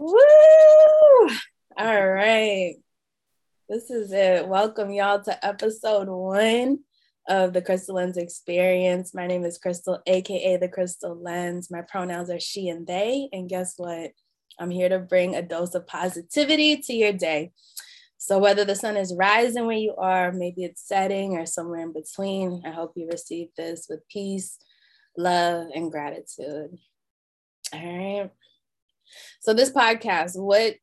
Woo! All right. This is it. Welcome, y'all, to episode one of the Crystal Lens Experience. My name is Crystal, aka the Crystal Lens. My pronouns are she and they. And guess what? I'm here to bring a dose of positivity to your day. So, whether the sun is rising where you are, maybe it's setting or somewhere in between, I hope you receive this with peace, love, and gratitude. All right. So, this podcast, what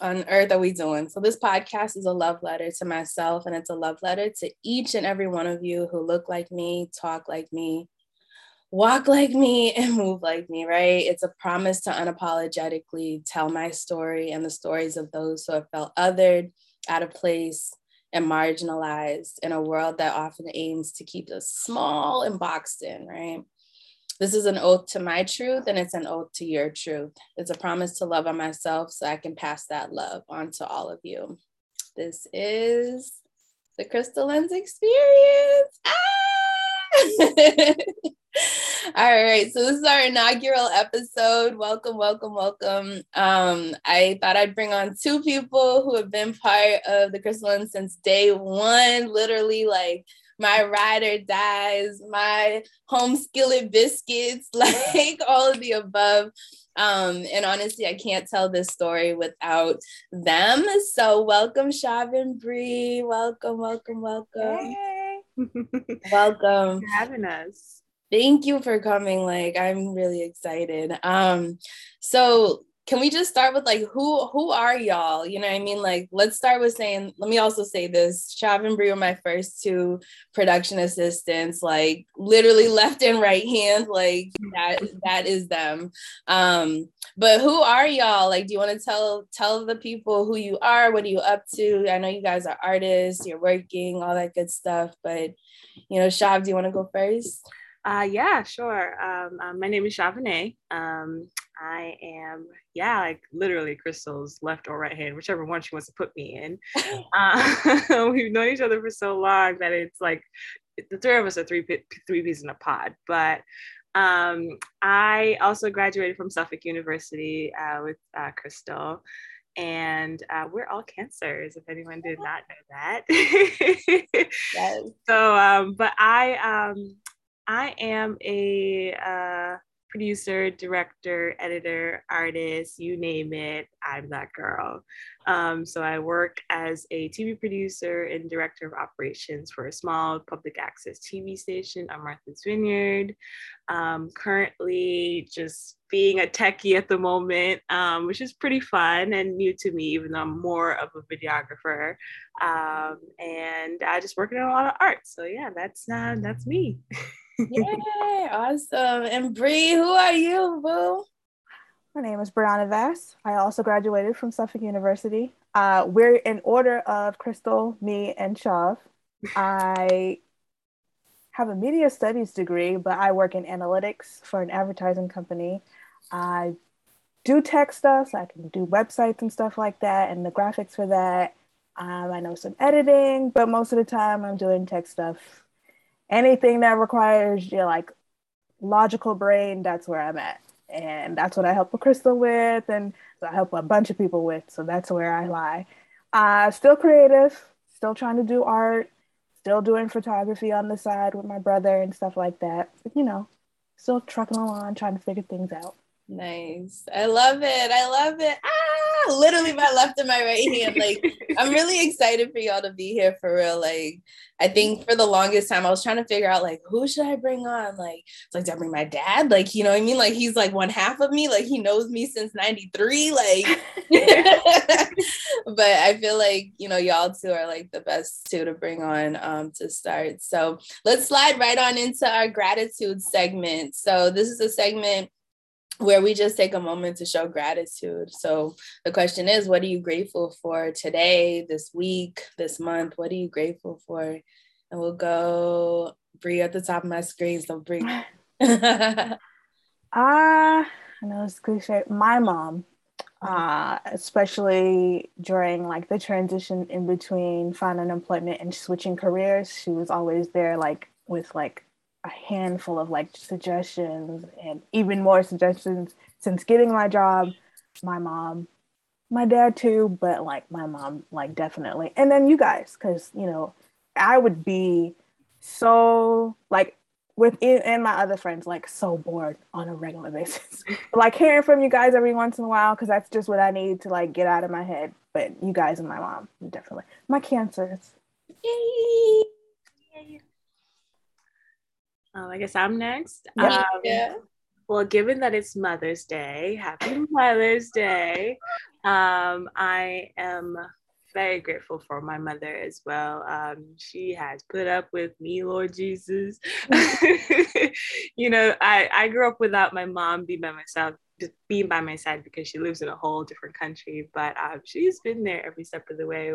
on earth are we doing? So, this podcast is a love letter to myself, and it's a love letter to each and every one of you who look like me, talk like me, walk like me, and move like me, right? It's a promise to unapologetically tell my story and the stories of those who have felt othered, out of place, and marginalized in a world that often aims to keep us small and boxed in, right? This is an oath to my truth and it's an oath to your truth. It's a promise to love on myself so I can pass that love on to all of you. This is the Crystal Lens Experience. Ah! All right, so this is our inaugural episode. Welcome, welcome, welcome. Um, I thought I'd bring on two people who have been part of the Crystal Lens since day one, literally like my rider dies, my home skillet biscuits, like all of the above. Um, and honestly, I can't tell this story without them. So welcome, Shav and Bre. Welcome, welcome, welcome. Hey. welcome. for having us. Thank you for coming. Like, I'm really excited. Um, so can we just start with like who who are y'all? You know what I mean? Like let's start with saying, let me also say this. Shav and Bre were my first two production assistants, like literally left and right hand, like that that is them. Um, but who are y'all? Like, do you want to tell tell the people who you are? What are you up to? I know you guys are artists, you're working, all that good stuff. But you know, Shav, do you want to go first? Uh, yeah, sure. Um, um, my name is Chavane. Um, I am, yeah, like literally Crystal's left or right hand, whichever one she wants to put me in. Uh, we've known each other for so long that it's like the three of us are three three peas in a pod. But um, I also graduated from Suffolk University uh, with uh, Crystal and uh, we're all cancers if anyone did not know that yes. so um, but i um, I am a uh, producer, director, editor, artist, you name it, I'm that girl. Um, so I work as a TV producer and director of operations for a small public access TV station on Martha's Vineyard. Um, currently, just being a techie at the moment, um, which is pretty fun and new to me, even though I'm more of a videographer. Um, and I just working on a lot of art. So yeah, that's uh, that's me. Yay, awesome. And Bre, who are you, boo? My name is Brianna Vass. I also graduated from Suffolk University. Uh, we're in order of Crystal, me, and Shav. I have a media studies degree, but I work in analytics for an advertising company. I do tech stuff, so I can do websites and stuff like that, and the graphics for that. Um, I know some editing, but most of the time I'm doing tech stuff anything that requires your like logical brain, that's where I'm at. And that's what I help a Crystal with, and so I help a bunch of people with. So that's where I lie. Uh, still creative, still trying to do art, still doing photography on the side with my brother and stuff like that. But, you know, still trucking along, trying to figure things out. Nice. I love it. I love it. Ah, literally my left and my right hand. Like, I'm really excited for y'all to be here for real. Like, I think for the longest time, I was trying to figure out, like, who should I bring on? Like, like, do I bring my dad? Like, you know what I mean? Like, he's like one half of me. Like, he knows me since 93. Like, but I feel like, you know, y'all two are like the best two to bring on um, to start. So let's slide right on into our gratitude segment. So, this is a segment where we just take a moment to show gratitude. So the question is, what are you grateful for today, this week, this month? What are you grateful for? And we'll go Bre at the top of my screen. So Bre. Ah, uh, I know it's cliche. My mom, uh, especially during like the transition in between finding employment and switching careers, she was always there, like with like a handful of like suggestions and even more suggestions since getting my job my mom my dad too, but like my mom, like definitely. And then you guys, because you know, I would be so like with and my other friends like so bored on a regular basis. like hearing from you guys every once in a while because that's just what I need to like get out of my head. But you guys and my mom definitely my cancers. Yay! Um, I guess I'm next. Um, yeah. Well, given that it's Mother's Day, happy Mother's Day. Um, I am very grateful for my mother as well. Um, she has put up with me, Lord Jesus. you know, I, I grew up without my mom being by myself, just being by my side because she lives in a whole different country. But um, she's been there every step of the way,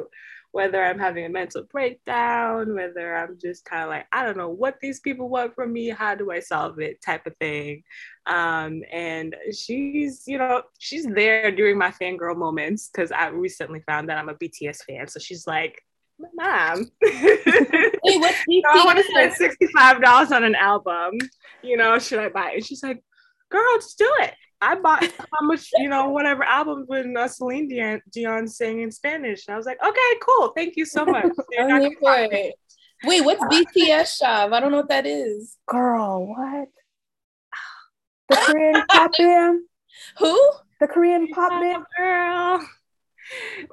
whether I'm having a mental breakdown, whether I'm just kind of like, I don't know what these people want from me, how do I solve it type of thing. Um, and she's, you know, she's there during my fangirl moments because I recently found that I'm a BTS fan. So she's like, Mom, hey, what's BTS? I want to spend $65 on an album. You know, should I buy it? And she's like, girl, just do it. I bought how much, you know, whatever album when uh, Celine Dion, Dion sang in Spanish. And I was like, okay, cool. Thank you so much. Wait, what's BTS Shav? I don't know what that is. Girl, what? The Korean pop band? Who? The Korean pop band? Girl.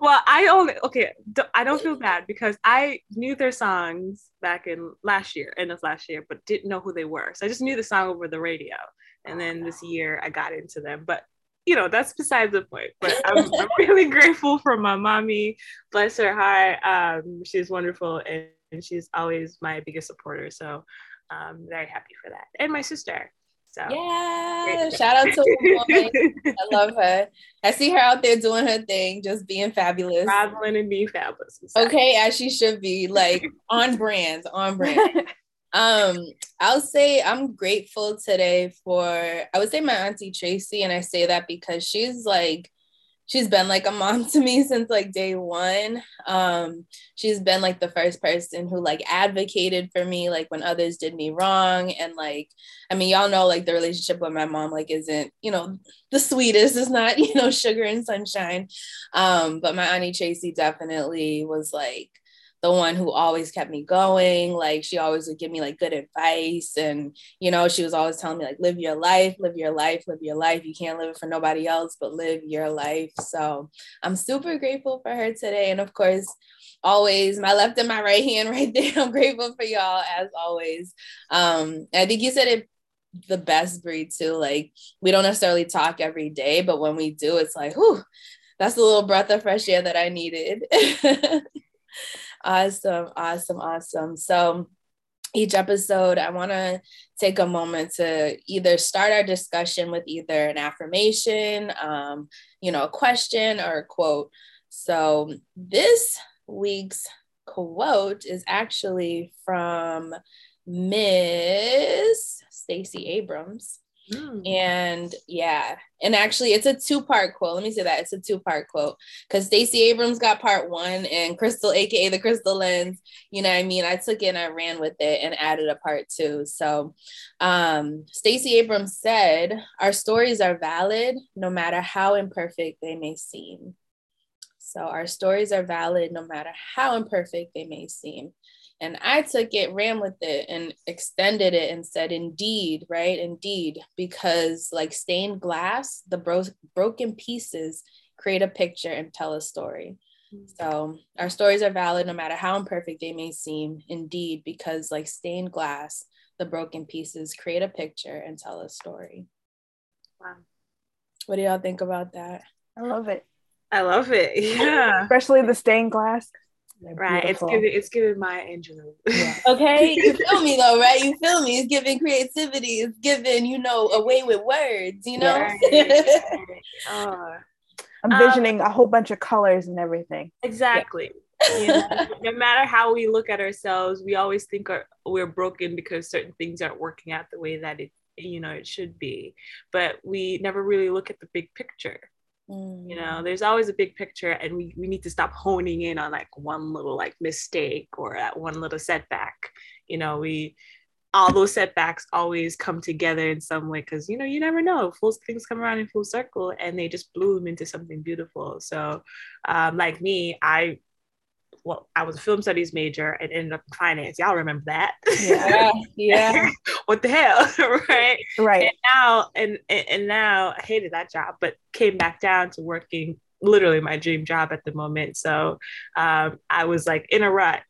Well, I only okay. I don't feel bad because I knew their songs back in last year, end of last year, but didn't know who they were. So I just knew the song over the radio and then this year I got into them. But you know, that's beside the point. But I'm, I'm really grateful for my mommy. Bless her heart. Um, she's wonderful and, and, she's always my biggest supporter. So I'm um, very happy for that. And my sister. So yeah, shout out to woman. I love her. I see her out there doing her thing, just being fabulous. Traveling and being fabulous. Okay, as she should be, like on brand, on brand. Um, I'll say I'm grateful today for I would say my auntie Tracy, and I say that because she's like she's been like a mom to me since like day one. Um, she's been like the first person who like advocated for me like when others did me wrong. And like, I mean, y'all know like the relationship with my mom like isn't, you know, the sweetest. It's not, you know, sugar and sunshine. Um, but my auntie Tracy definitely was like the one who always kept me going. Like she always would give me like good advice. And, you know, she was always telling me like, live your life, live your life, live your life. You can't live it for nobody else, but live your life. So I'm super grateful for her today. And of course, always my left and my right hand right there. I'm grateful for y'all as always. Um, I think you said it the best Bre too. Like we don't necessarily talk every day, but when we do, it's like, whew, that's a little breath of fresh air that I needed. Awesome, awesome, awesome. So each episode, I want to take a moment to either start our discussion with either an affirmation, um, you know, a question or a quote. So this week's quote is actually from Miss Stacey Abrams. Mm. And yeah, and actually, it's a two part quote. Let me say that it's a two part quote because Stacey Abrams got part one, and Crystal, aka the Crystal Lens, you know what I mean? I took it and I ran with it and added a part two. So, um, Stacey Abrams said, Our stories are valid no matter how imperfect they may seem. So, our stories are valid no matter how imperfect they may seem. And I took it, ran with it, and extended it and said, Indeed, right? Indeed, because like stained glass, the bro- broken pieces create a picture and tell a story. Mm-hmm. So our stories are valid no matter how imperfect they may seem. Indeed, because like stained glass, the broken pieces create a picture and tell a story. Wow. What do y'all think about that? I love it. I love it. Yeah. Especially the stained glass. Right. It's giving it's giving my angel. Yeah. okay. You feel me though, right? You feel me? It's giving creativity. It's giving, you know, a way with words, you know? oh. I'm visioning um, a whole bunch of colors and everything. Exactly. Yeah. no matter how we look at ourselves, we always think our, we're broken because certain things aren't working out the way that it you know it should be. But we never really look at the big picture Mm. You know, there's always a big picture, and we, we need to stop honing in on like one little like mistake or that one little setback. You know, we all those setbacks always come together in some way because you know you never know full things come around in full circle and they just bloom into something beautiful so um, like me i well i was a film studies major and ended up in finance. Y'all remember that? Yeah yeah. What the hell right? Right. And now and and now i hated that job but came back down to working literally my dream job at the moment. So um, i was like in a rut.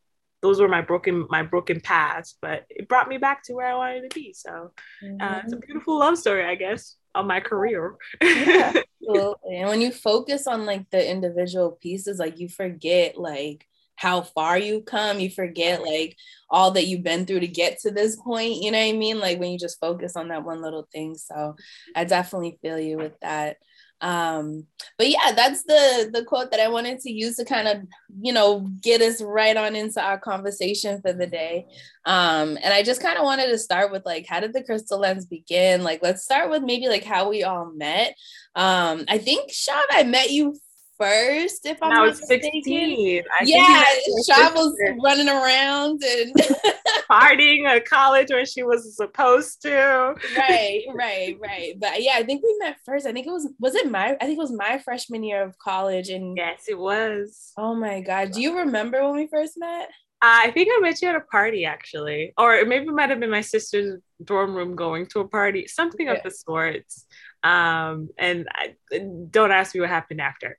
Those were my broken my broken paths but it brought me back to where i wanted to be. So uh, it's a Mhm. beautiful love story i guess on my career. Yeah. Absolutely. and when you focus on like the individual pieces like you forget like how far you've come you forget like all that you've been through to get to this point you know what i mean? Like when you just focus on that one little thing. So i definitely feel you with that. Um but yeah that's the the quote that i wanted to use to kind of you know get us right on into our conversation for the day. Um and i just kind of wanted to start with like how did the crystal lens begin? Like let's start with maybe like how we all met. Um i think Shav, i met you first if i'm i was mistaken 16 I yeah you was running around and partying at college when she was supposed to right, right, right. But yeah, I think we met first. I think it was was it my I think it was my freshman year of college. And yes it was oh my god, do you remember when we first met? I think I met you at a party actually, or maybe it might have been my sister's dorm room going to a party, something Yeah. of the sorts. Um, and I, don't ask me what happened after.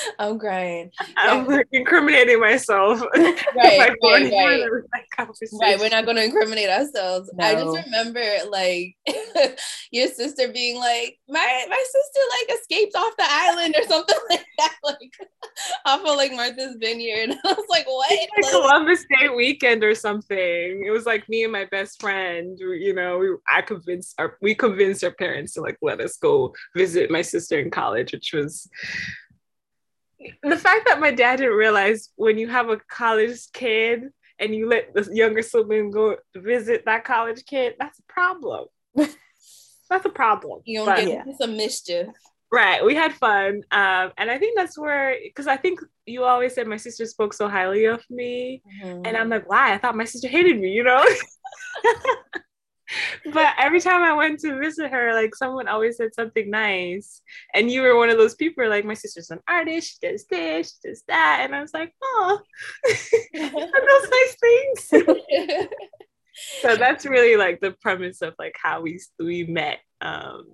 I'm crying. I'm like incriminating myself. Right, right, right. further with that conversation. Right, we're not going to incriminate ourselves. I just remember like your sister being like, my my sister like escaped off the island or something like that, like off of like Martha's Vineyard. I was like, what? Like, Columbus Day weekend or something. It was like me and my best friend. You know, we, I convinced our we convinced our parents to like let us go visit my sister in college, which was the fact that my dad didn't realize when you have a college kid and you let the younger sibling go visit that college kid, that's a problem. that's a problem. you don't But- get Yeah. into some mischief. right we had fun um and i think that's where because i think you always said my sister spoke so highly of me Mhm. and i'm like why i thought my sister hated me you know but every time i went to visit her like someone always said something nice and you were one of those people like my sister's an artist she does this she does that and i was like oh those nice things so that's really like the premise of like how we we met um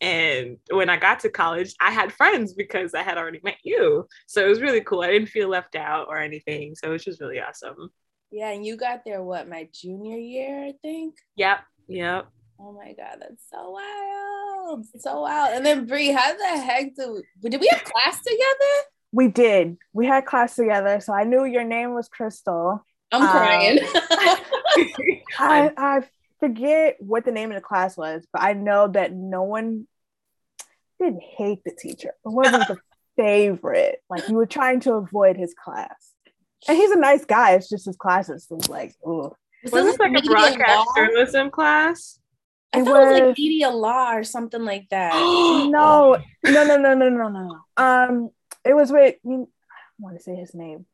and when I got to college, I had friends because I had already met you. So it was really cool. I didn't feel left out or anything. So it was just really awesome. Yeah, and you got there what my junior year, I think. Yep. Yep. Oh my god, that's so wild, so wild. And then Bre, how the heck do did we have class together? We did. We had class together, so I knew your name was Crystal. I'm Um, crying. I, I forget what the name of the class was, but I know that no one didn't hate the teacher. It wasn't the favorite. Like you were trying to avoid his class. And he's a nice guy. It's just his classes was like, oh, was Was this like a broadcast journalism class? I It thought it was like media law or something like that. no, no, no, no, no, no, no, no. Um, it was with I want to say his name.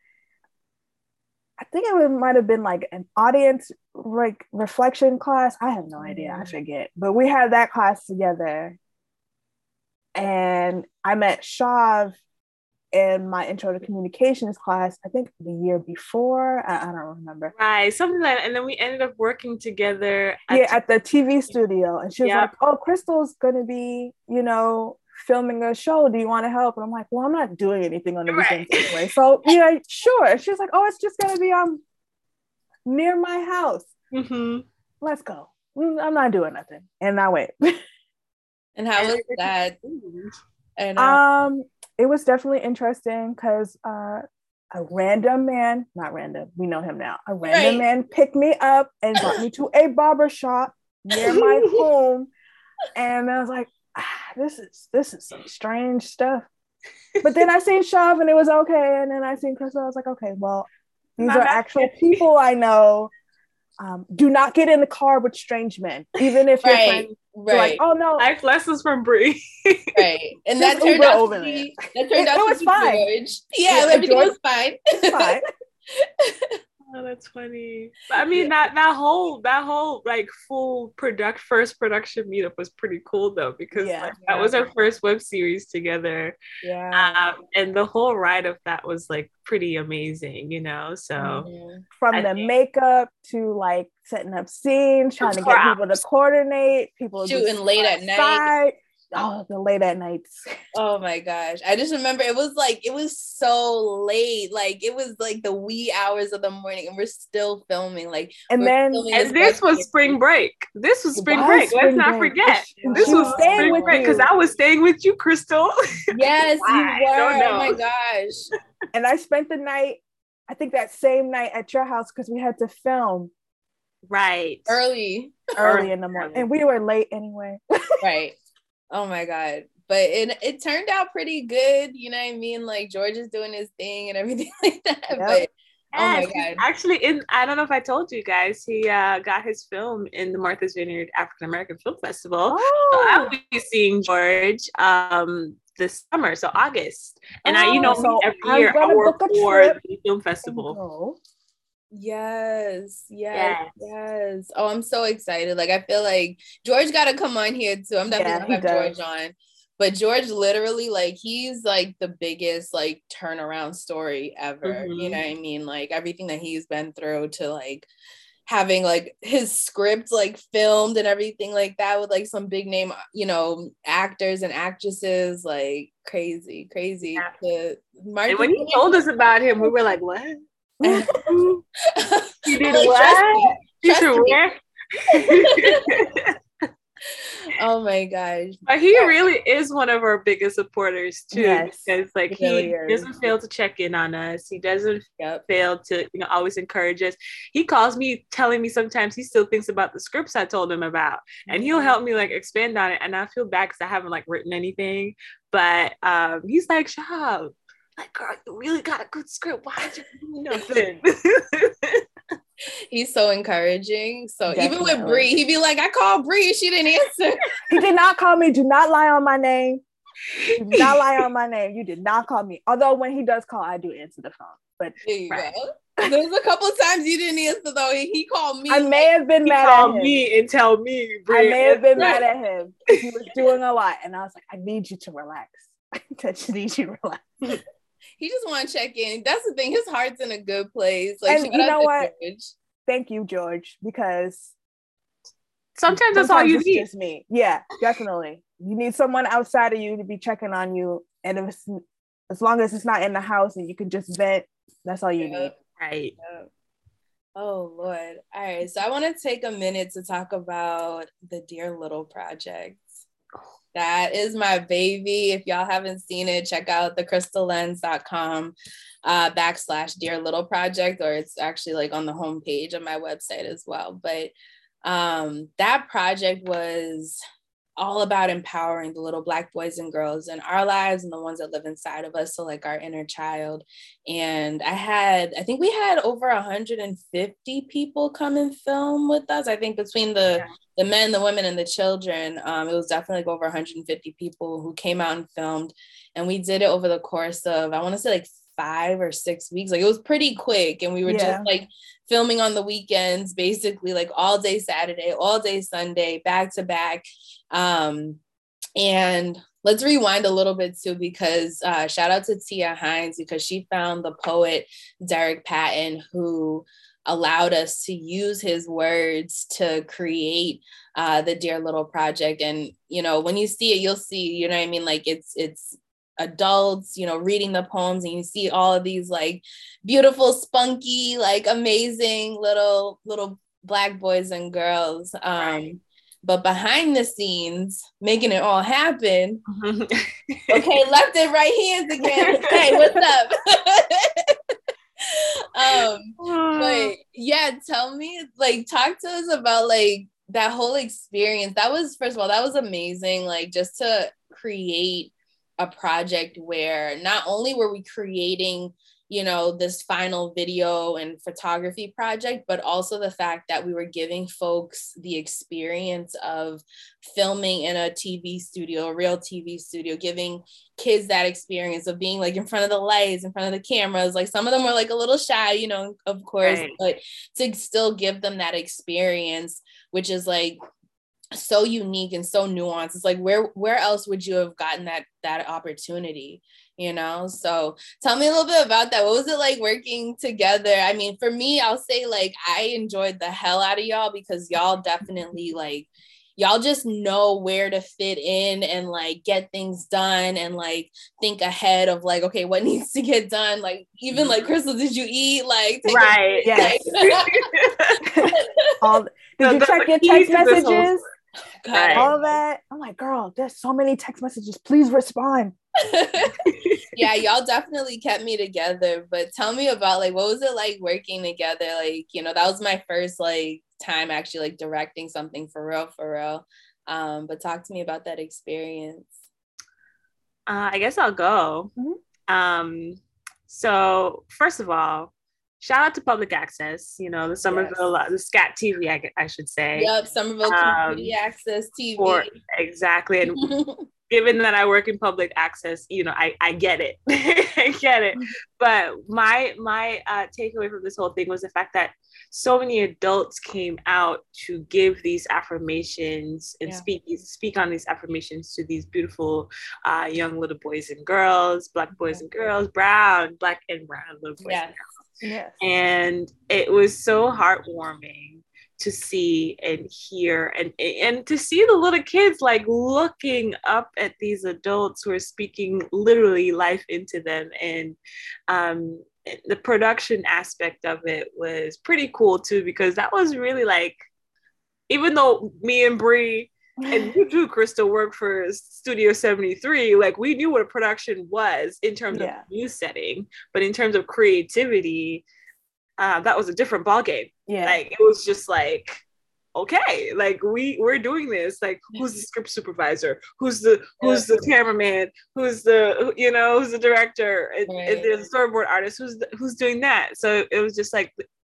I think it might have been like an audience like reflection class. I have no idea. I Mm. forget. But we had that class together, and I met Shav in my intro to communications class. I think the year before. I, I don't remember. Right. Something like that. And then we ended up working together. At yeah, at the TV studio, and she was Yeah. like, "Oh, Crystal's gonna be, you know, filming a show. Do you want to help?" And I'm like, "Well, I'm not doing anything on the Right. weekends anyway." So yeah, sure. And she was like, "Oh, it's just gonna be um near my house. Mhm. Let's go." Mm, I'm not doing nothing, and I went. And how was that? And uh, um, it was definitely interesting because uh, a random man, not random, we know him now. A random Right. man picked me up and brought me to a barber shop near my home, and I was like, ah, "This is this is some strange stuff." But then I seen Shav and it was okay, and then I seen Crystal. I was like, "Okay, well, these are actual people I know." Um, do not get in the car with strange men, even if your right, friends are right, like, "Oh no, Life lessons from Bre. right. And that turned out over to be that It- turned out it to was be fine. George. Yeah, Yeah, everything George- was fine. it's fine." Oh, that's funny. I mean yeah. that that whole that whole like full product first production meetup was pretty cool though because yeah, like, that was our first web series together. Yeah. Um, and the whole ride of that was like pretty amazing, you know. So mm-hmm. from I the think, makeup to like setting up scenes, trying to get people to coordinate, people shooting late at night oh the late at nights. Oh my gosh. I just remember it was like it was so late. Like it was like the wee hours of the morning and we're still filming. Like and then and this was spring break. This was spring was break. Spring let's not break. forget. This was spring break because i was staying with you crystal. Yes you were. Oh my gosh. And i spent the night i think that same night at your house because we had to film. Right. Early early. in the morning. And we were late anyway. Right Oh my god. But it it turned out pretty good, you know what I mean? Like George is doing his thing and everything like that. Yep. But oh my god. Actually in I don't know if I told you guys, he uh, got his film in the Martha's Vineyard African American Film Festival. Oh. So I'll be seeing George um this summer, so August. And oh, I, you know, so every year I work for the film festival. Yes, yes, yes, yes. Oh, I'm so excited. Like I feel like George gotta come on here too. I'm definitely yeah, gonna have George on. But George literally like he's like the biggest like turnaround story ever. Mm-hmm. You know what I mean? Like everything that he's been through to like having like his script like filmed and everything like that with like some big name, you know, actors and actresses, like crazy, crazy. Yeah. and when he told us about him, we were like, what? you did what? You should wear. oh my gosh. But he really is one of our biggest supporters too. Yes, because like he, really doesn't fail to check in on us. He doesn't yep. fail to, you know, always encourage us. He calls me telling me sometimes he still thinks about the scripts I told him about. And he'll help me like expand on it. And I feel bad because I haven't like written anything. But um he's like, Shav, like, girl, you really got a good script. Why did you do nothing? He's so encouraging. So Definitely. even with Bre, he'd be like, I called Bre, she didn't answer. he did not call me. Do not lie on my name. Do not lie on my name. You did not call me. Although when he does call, I do answer the phone. But there you right. go. There's a couple of times you didn't answer though. He called me. I may have been mad at him. me and tell me. I may have been mad at him. He was doing a lot, and I was like, I need you to relax. I just need you to relax he just want to check in. That's the thing. His heart's in a good place. Like, and you know what? George. Thank you, George, because sometimes, sometimes that's all you it's need. Just me. Yeah, definitely. You need someone outside of you to be checking on you, and if it's, as long as it's not in the house and you can just vent, that's all you yeah. need. Right. Yeah. Oh Lord. All right. So I want to take a minute to talk about the Dear Little Project. That is my baby. If y'all haven't seen it, check out thecrystallens.com uh, backslash Dear Little Project, or it's actually like on the homepage of my website as well. But um, that project was all about empowering the little black boys and girls in our lives and the ones that live inside of us so like our inner child. And i had i think we had over 150 people come and film with us. I think between the yeah. the men the women and the children um, it was definitely like over 150 people who came out and filmed. And we did it over the course of i want to say like five or six weeks. Like it was pretty quick. And we were yeah. just like filming on the weekends, basically like all day Saturday, all day Sunday, back to back. Um, and let's rewind a little bit too, because uh, shout out to Tia Hines because she found the poet Derek Patton who allowed us to use his words to create uh, the Dear Little Project. And you know, when you see it, you'll see. You know what I mean? Like it's it's adults, you know, reading the poems and you see all of these like beautiful, spunky, like amazing little little black boys and girls. Um, right. But behind the scenes, making it all happen. okay, left and right hands again. hey, what's up? um, but yeah, tell me, like, talk to us about like that whole experience. That was first of all, that was amazing. Like, just to create a project where not only were we creating you know, this final video and photography project, but also the fact that we were giving folks the experience of filming in a TV studio, a real TV studio, giving kids that experience of being like in front of the lights, in front of the cameras. Like some of them were like a little shy, you know, of course, right. but to still give them that experience, which is like so unique and so nuanced. It's like where where else would you have gotten that that opportunity? you know? So tell me a little bit about that. What was it like working together? I mean for me i'll say like i enjoyed the hell out of y'all because y'all definitely like y'all just know where to fit in and like get things done and like think ahead of like okay what needs to get done? Like even like mm-hmm. crystal did you eat? Like right yes. All did you check your text messages right. all that i'm like girl there's so many text messages please respond yeah, y'all definitely kept me together. But tell me about like what was it like working together? Like, you know, that was my first like time actually like directing something for real, for real. Um, but talk to me about that experience. Uh, I guess I'll go. Mm-hmm. Um, so first of all, shout out to public access. You know, the Somerville, yes. uh, the SCAT TV, I, I, should say. Yep, Somerville um, Access TV. For, exactly, and given that I work in public access, you know, I, I get it. I get it. But my my uh, takeaway from this whole thing was the fact that so many adults came out to give these affirmations and yeah. speak speak on these affirmations to these beautiful uh, young little boys and girls, black boys and girls, brown, black and brown little boys yes. Yes. And it was so heartwarming to see and hear and and to see the little kids like looking up at these adults who are speaking literally life into them and um, the production aspect of it was pretty cool too because that was really like even though me and Bre and you do Crystal, work for Studio 73. Like we knew what a production was in terms yeah. of news setting, but in terms of creativity, uh, that was a different ballgame. Yeah. Like it was just like, okay, like we we're doing this. Like who's the script supervisor? Who's the who's the cameraman? Who's the you know who's the director? And, right. and a storyboard artist. Who's the, who's doing that? So it was just like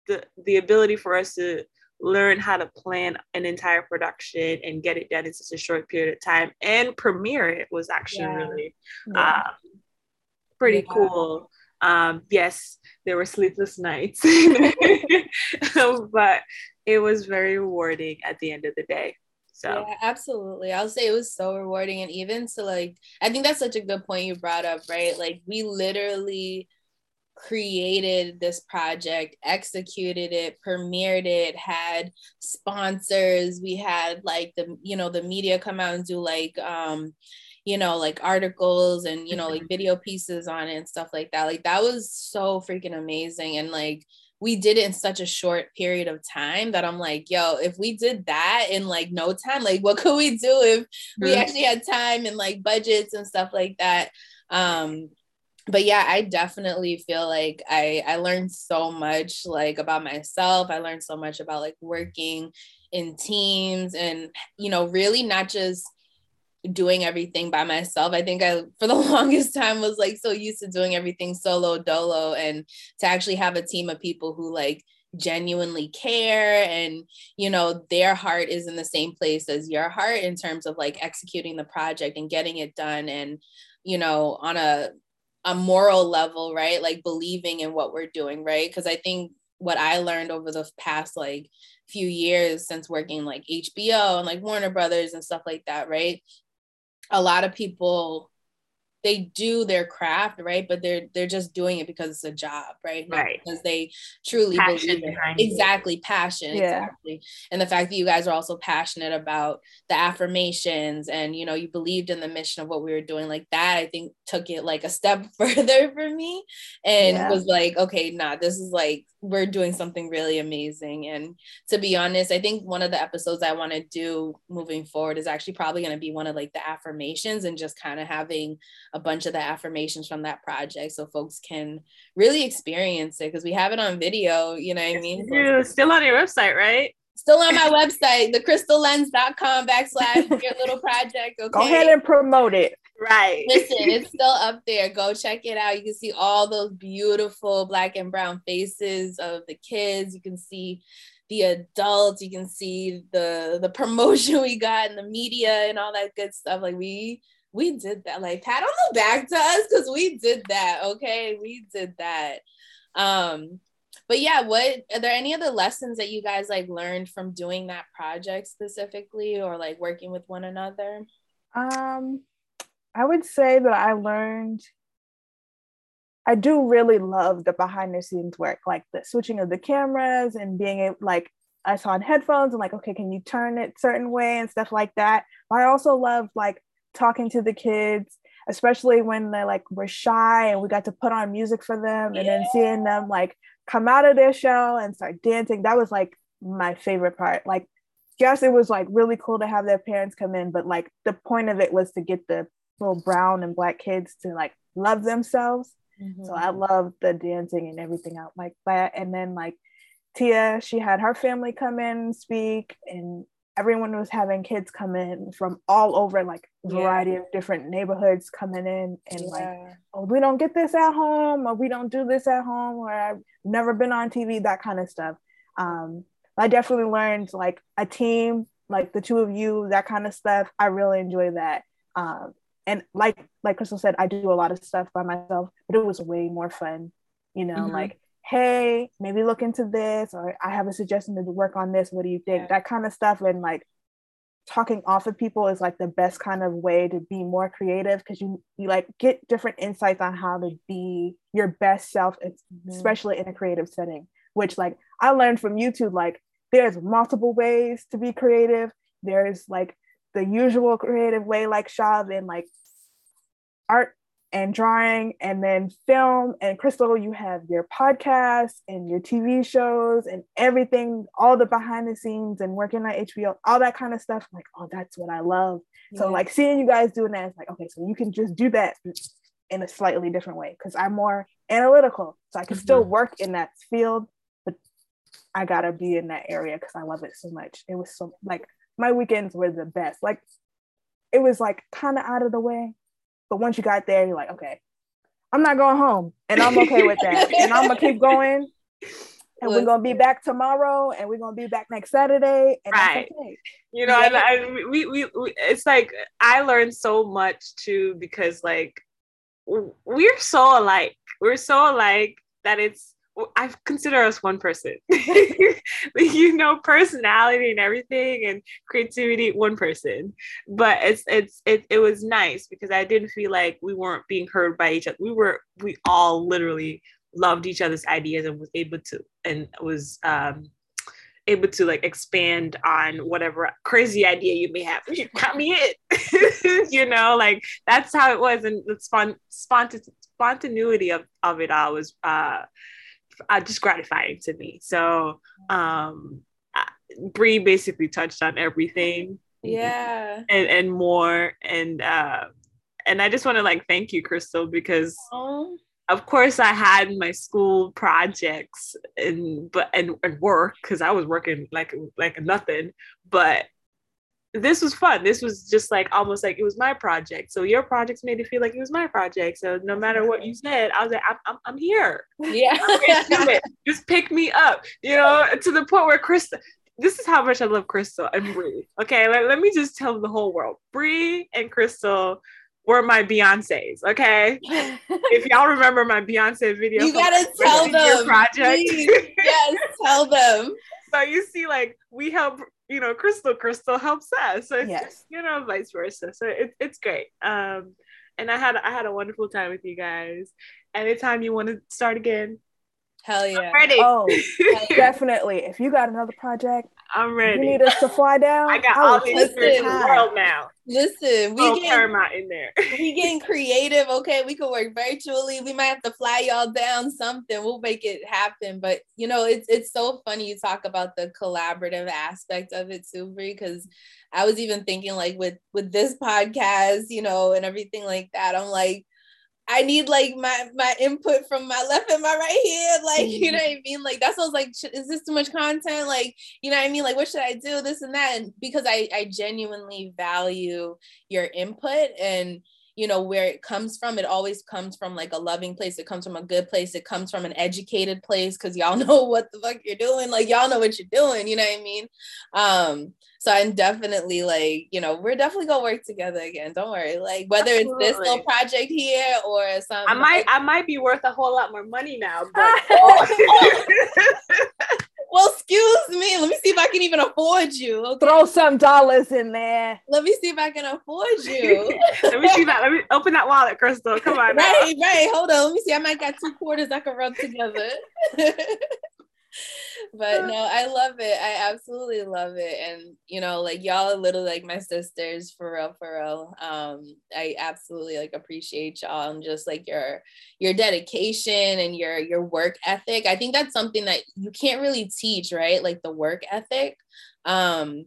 the the ability for us to learn how to plan an entire production and get it done in such a short period of time and premiere it was actually yeah. really yeah. Um, pretty yeah. cool um, yes, there were sleepless nights, but it was very rewarding at the end of the day. So yeah, absolutely. I'll say it was so rewarding. And even to like, I think that's such a good point you brought up, right? Like we literally created this project, executed it, premiered it, had sponsors. We had like the, you know, the media come out and do like um you know, like articles and, you know, like mm-hmm. video pieces on it and stuff like that. Like that was so freaking amazing. And like we did it in such a short period of time that I'm like, yo, if we did that in like no time, like what could we do if we mm-hmm. actually had time and like budgets and stuff like that? Um, but yeah, I definitely feel like I I learned so much like about myself. I learned so much about like working in teams and you know, really not just doing everything by myself. I think I, for the longest time, was like so used to doing everything solo dolo, and to actually have a team of people who like genuinely care and you know their heart is in the same place as your heart in terms of like executing the project and getting it done and you know on a a moral level right? Like believing in what we're doing right? Because i think what i learned over the past like few years since working like hbo and like warner brothers and stuff like that right? A lot of people they do their craft right but they're they're just doing it because it's a job right Not right because they truly passion believe it exactly passion yeah. exactly and the fact that you guys are also passionate about the affirmations and you know you believed in the mission of what we were doing like that i think took it like a step further for me and yeah. was like okay nah this is like we're doing something really amazing. And to be honest, I think one of the episodes I want to do moving forward is actually probably going to be one of like the affirmations and just kind of having a bunch of the affirmations from that project so folks can really experience it because we have it on video, you know what I mean? You still on your website, right? Still on my website, thecrystallens.com backslash Dear Little Project. Okay. Go ahead and promote it. Right. Listen, it's still up there. Go check it out. You can see all those beautiful black and brown faces of the kids. You can see the adults. You can see the the promotion we got in the media and all that good stuff. Like we we did that. Like pat on the back to us because we did that. Okay, we did that. Um, but yeah, what are there any other lessons that you guys like learned from doing that project specifically, or like working with one another? Um, I would say that I learned. I do really love the behind the scenes work, like the switching of the cameras and being able, like I saw in headphones and like, okay, can you turn it certain way and stuff like that. But I also love like talking to the kids, especially when they like were shy and we got to put on music for them and then seeing them like come out of their shell and start dancing. That was like my favorite part. Like, yes, it was like really cool to have their parents come in, but like the point of it was to get the little brown and black kids to like love themselves. Mm-hmm. So I love the dancing and everything out like that. And then like Tia, she had her family come in and speak, and everyone was having kids come in from all over, like variety yeah. of different neighborhoods coming in, and yeah. like, oh, we don't get this at home, or we don't do this at home, or I've never been on TV, that kind of stuff. Um, I definitely learned like a team, like the two of you, that kind of stuff. I really enjoy that. Um, and like like Crystal said, I do a lot of stuff by myself, but it was way more fun. You know, mm-hmm. like hey, maybe look into this, or I have a suggestion to work on this. What do you think? Yeah. That kind of stuff. And like talking off of people is like the best kind of way to be more creative because you you like get different insights on how to be your best self, mm-hmm. especially in a creative setting. Which like I learned from YouTube, like there's multiple ways to be creative. There's like the usual creative way, like Shav, and like art and drawing and then film. And crystal you have your podcast and your tv shows and everything all the behind the scenes and working on hbo all that kind of stuff. I'm like oh that's what i love. Yeah. so like seeing you guys doing that it's like okay so you can just do that in a slightly different way because i'm more analytical so i can mm-hmm. still work in that field but i gotta be in that area because i love it so much. It was so like my weekends were the best. Like it was like kind of out of the way but once you got there, you're like, okay, I'm not going home, and I'm okay with that, and I'm gonna keep going. And we're gonna be back tomorrow, and we're gonna be back next Saturday. And right. Okay. You know, yeah. I, I, we, we, we, it's like I learned so much too because like we're so alike. We're so alike that it's I consider us one person. you know, personality and everything and creativity, one person. But it's it's it, it was nice because I didn't feel like we weren't being heard by each other. We were we all literally loved each other's ideas and was able to and was um able to like expand on whatever crazy idea you may have. You got me it. you know, like that's how it was. And the spont- spontaneity of, of it all was uh uh, just gratifying to me. So um, Bre basically touched on everything. Yeah. And, and more. And uh, and I just want to like thank you, Crystal, because Aww. of course I had my school projects and but and, and work because I was working like like nothing. But this was fun. This was just like almost like it was my project. So your projects made it feel like it was my project. So no matter what you said, I was like, I'm, I'm, I'm here. Yeah. just pick me up, you know, to the point where Crystal, this is how much I love Crystal and Bre. Okay. Let, let me just tell the whole world Bre and Crystal were my Beyonce's. Okay. if y'all remember my Beyonce video, you gotta tell them. Project. yes, tell them. So you see, like we help you know, Crystal Crystal helps us. So yes. you know, vice versa. So it's it's great. Um, and I had I had a wonderful time with you guys. Anytime you want to start again, hell yeah, I'm ready. Oh, definitely. If you got another project, I'm ready. You need us to fly down. I got all the experience in the world now. Listen, we get Paramount in there. we getting creative. Okay, we can work virtually. We might have to fly y'all down something. We'll make it happen. But you know, it's it's so funny you talk about the collaborative aspect of it too, because I was even thinking like with with this podcast, you know, and everything like that. I'm like I need like my my input from my left and my right hand. Like, you know mm-hmm. what I mean? Like that's what I was like, is this too much content? Like, you know what I mean? Like, what should I do? This and that. And because I I genuinely value your input and you know where it comes from it always comes from like a loving place it comes from a good place it comes from an educated place because y'all know what the fuck you're doing like y'all know what you're doing you know what i mean um so i'm definitely like you know we're definitely gonna work together again don't worry like whether Absolutely. it's this little project here or something i might i might be worth a whole lot more money now but well, excuse me. Let me see if I can even afford you. Okay? Throw some dollars in there. Let me see if I can afford you. Let me see that. Let me open that wallet, Crystal. Come on. Right, now. right. Hold on. Let me see. I might got two quarters I can rub together. but no, I love it. I absolutely love it. And you know, like y'all are little like my sisters for real, for real. Um, I absolutely like appreciate y'all and just like your your dedication and your your work ethic. I think that's something that you can't really teach, right? Like the work ethic. Um,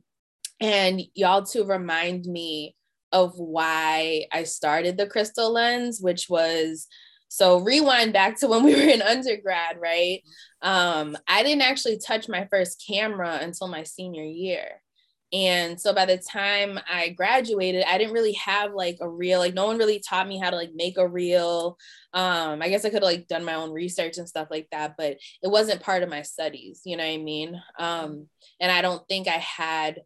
and y'all to remind me of why I started the crystal lens, which was so rewind back to when we were in undergrad, right? Um, I didn't actually touch my first camera until my senior year. And so by the time I graduated, I didn't really have like a reel, like no one really taught me how to like make a reel. Um, I guess I could have like done my own research and stuff like that, but it wasn't part of my studies, you know what I mean? Um, and I don't think I had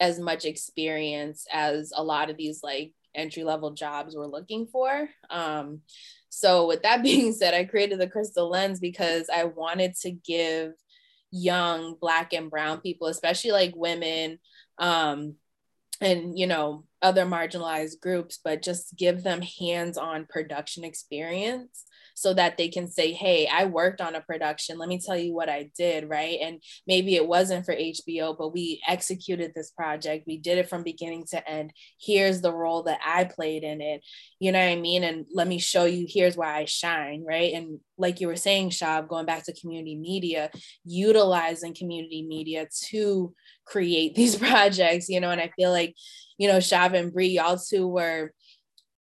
as much experience as a lot of these like entry level jobs were looking for. Um, so, with that being said, I created the crystal lens because I wanted to give young Black and Brown people, especially like women, um, and you know other marginalized groups but just give them hands-on production experience so that they can say, hey, I worked on a production. Let me tell you what I did, right? And maybe it wasn't for HBO, but we executed this project. We did it from beginning to end. Here's the role that I played in it. You know what I mean? And let me show you, here's where I shine, right? And like you were saying, Shav, going back to community media, utilizing community media to create these projects, you know, and I feel like, you know, Shav and Bre, y'all two were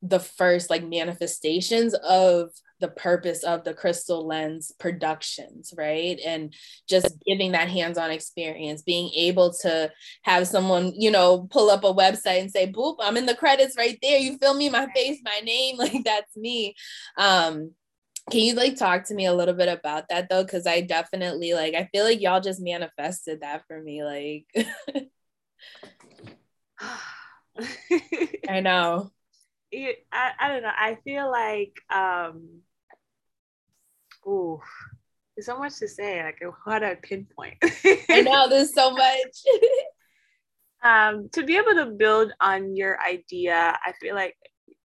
the first like manifestations of the purpose of the crystal lens productions right? And just giving that hands-on experience being able to have someone you know pull up a website and say boop i'm in the credits right there. You feel me my face my name. Like that's me. Um can you like talk to me a little bit about that though? Because i definitely like i feel like y'all just manifested that for me like i know. It, I, I don't know. I feel like um ooh, there's so much to say. Like, how do I pinpoint? I know there's so much. um, to be able to build on your idea, I feel like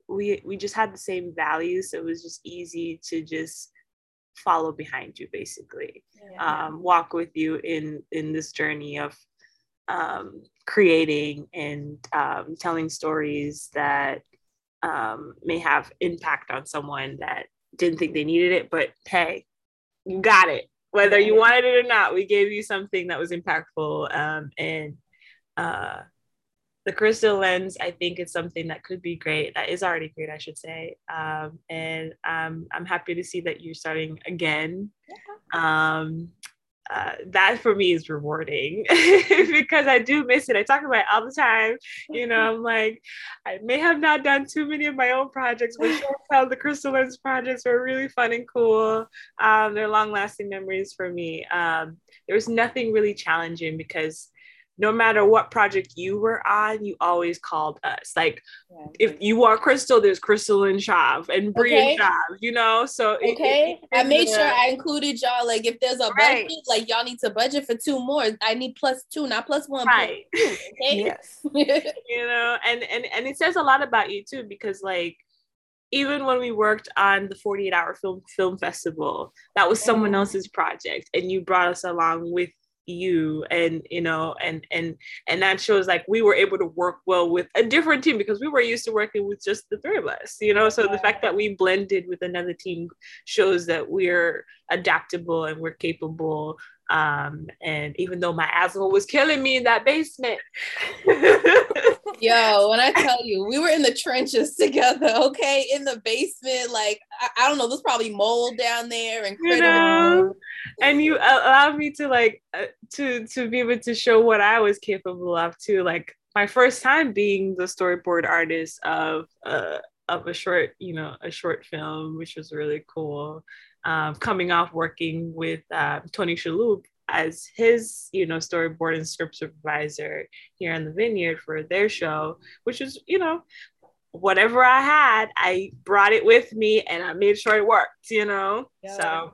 we we just had the same values, so it was just easy to just follow behind you, basically, yeah. um, walk with you in in this journey of um, creating and um, telling stories that um, may have impact on someone that didn't think they needed it, but hey, you got it. Whether you wanted it or not, we gave you something that was impactful. Um, and uh, the crystal lens, I think, is something that could be great. That is already great, I should say. Um, and um, I'm happy to see that you're starting again. Um, uh, that for me is rewarding because I do miss it. I talk about it all the time. You know, I'm like, I may have not done too many of my own projects, but sure the Crystal Lens projects were really fun and cool. Um, they're long lasting memories for me. Um, there was nothing really challenging because no matter what project you were on, you always called us. Like yeah. if you want Crystal, there's Crystal and Shav and Bre okay. and Shav, you know? So okay. It, it, I made sure I included y'all. Like if there's a right. budget, like y'all need to budget for two more. I need plus two, not plus one. Right. Plus two, okay? yes. you know, and and and it says a lot about you too, because like even when we worked on the 48 hour film film festival that was someone mm-hmm. else's project and you brought us along with you and you know and and and that shows like we were able to work well with a different team because we were used to working with just the three of us you know? So the fact that we blended with another team shows that we're adaptable and we're capable um and even though my asthma was killing me in that basement yo when i tell you we were in the trenches together okay in the basement like i, I don't know there's probably mold down there and you know? and you allowed me to like uh, to to be able to show what i was capable of too like my first time being the storyboard artist of uh of a short, you know, a short film, which was really cool. Um, coming off working with uh, Tony Shalhoub as his, you know, storyboard and script supervisor here in the Vineyard for their show, which was, you know, whatever I had, I brought it with me and I made sure it worked, you know. Yeah. So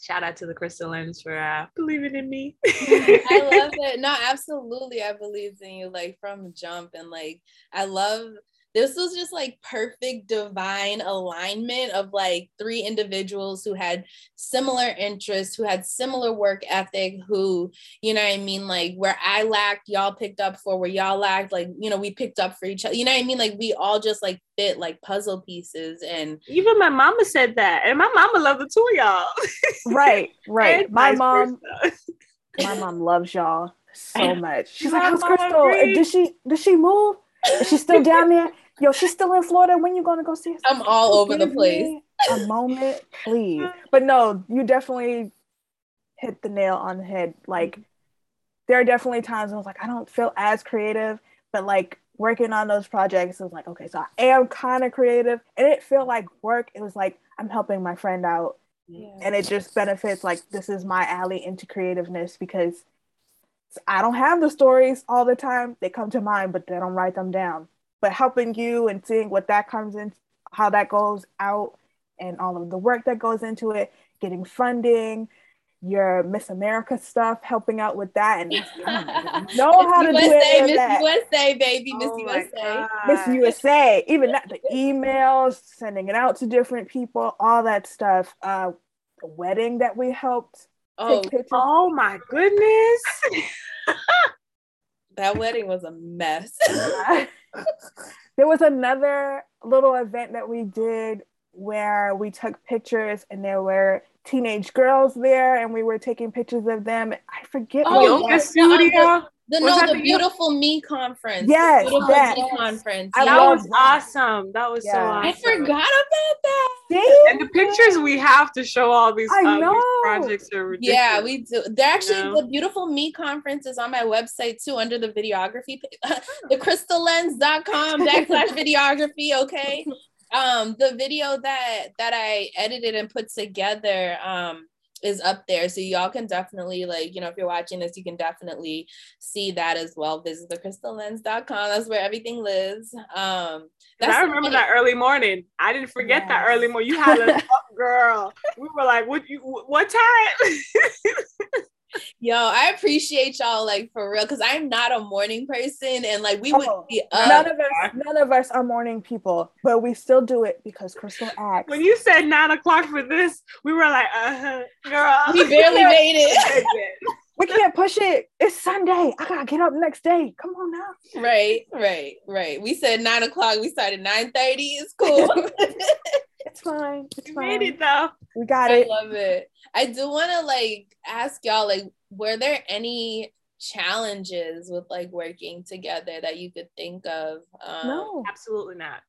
shout out to the Crystal Lens for uh, believing in me. I love it. No, absolutely. I believed in you like from jump. And like, I love this was just like perfect divine alignment of like three individuals who had similar interests, who had similar work ethic, who, you know I mean? Like where I lacked, y'all picked up for where y'all lacked, like, you know, we picked up for each other. You know what I mean? Like we all just like fit like puzzle pieces. And even my mama said that. And my mama loved the two of y'all. right, right. my mom, my mom loves y'all so much. She's like, how's Crystal? Did she did she move? Is she still down there? Yo, she's still in Florida. When you gonna go see her? I'm all over Give the place. A moment, please. But no, you definitely hit the nail on the head. Like there are definitely times I was like, I don't feel as creative, but like working on those projects, it was like, okay, so I am kind of creative. And it felt like work. It was like I'm helping my friend out. Yeah. And it just benefits like this is my alley into creativeness because I don't have the stories all the time. They come to mind, but they don't write them down but helping you and seeing what that comes in, how that goes out, and all of the work that goes into it, getting funding, your Miss America stuff, helping out with that, and know how to USA, do it. Miss that. USA, baby, Miss oh USA, Miss USA. Even that, the emails, sending it out to different people, all that stuff. Uh, the wedding that we helped. Oh, oh my goodness. that wedding was a mess there was another little event that we did where we took pictures and there were teenage girls there and we were taking pictures of them. I forget oh, what studio. The, no, the, beautiful me conference. Yes, beautiful yes. me conference. I that was awesome. That was yeah. so awesome. I forgot about that. See? And the pictures we have to show all these, I um, know. These projects are ridiculous. Yeah, we do. They're actually you know? the beautiful me conference is on my website too, under the videography, the crystallens.com backslash videography. Okay. Um, the video that that I edited and put together, um, is up there. So y'all can definitely like, you know, if you're watching this, you can definitely see that as well. Visit thecrystallens.com. That's where everything lives. Um that's I remember that early morning. I didn't forget yes. that early morning. You had a girl. We were like, what you what time? Yo, I appreciate y'all like for real because I'm not a morning person and like we oh, would be up. None of us, none of us are morning people, but we still do it because Crystal acts. When you said nine o'clock for this, we were like, uh huh, girl. We barely made it. we can't push it. It's Sunday. I gotta get up next day. Come on now. Right, right, right. We said nine o'clock. We started nine thirty. It's cool. It's fine. It's we made it though. We got it. I love it. I do want to like ask y'all like, were there any challenges with like working together that you could think of? Um, no, absolutely not.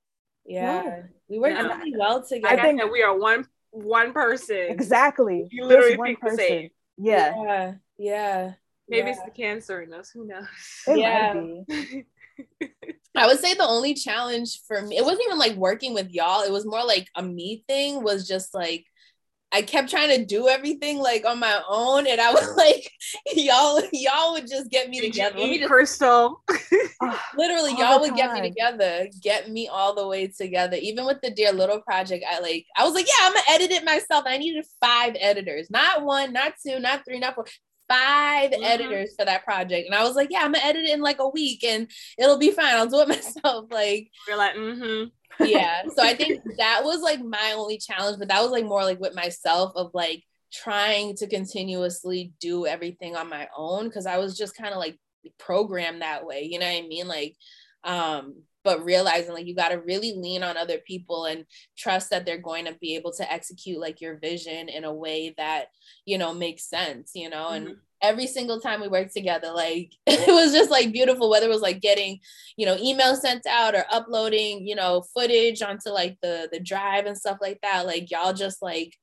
Yeah, no. we work no. really well together. I think that we are one one person. Exactly. You literally one person. Yeah. Yeah. Yeah. Maybe yeah. it's the cancer in us. Who knows? It yeah. I would say the only challenge for me, it wasn't even like working with y'all. It was more like a me thing, was just like I kept trying to do everything like on my own, and I was like, y'all, y'all would just get me together. Let me just, Crystal. literally, y'all would get me together, get me all the way together. Even with the Dear Little project, I like, I was like, yeah, I'm gonna edit it myself. I needed five editors, not one, not two, not three, not four, 5 mm-hmm. editors for that project. And I was like, yeah, I'm gonna edit it in like a week and it'll be fine. I'll do it myself. Like, you're like, mm-hmm yeah. So I think that was like my only challenge, but that was like more like with myself of like trying to continuously do everything on my own because I was just kind of like programmed that way. You know what I mean? Like, um, but realizing like you got to really lean on other people and trust that they're going to be able to execute like your vision in a way that you know makes sense you know mm-hmm. and every single time we worked together like it was just like beautiful whether it was like getting you know emails sent out or uploading you know footage onto like the the drive and stuff like that like y'all just like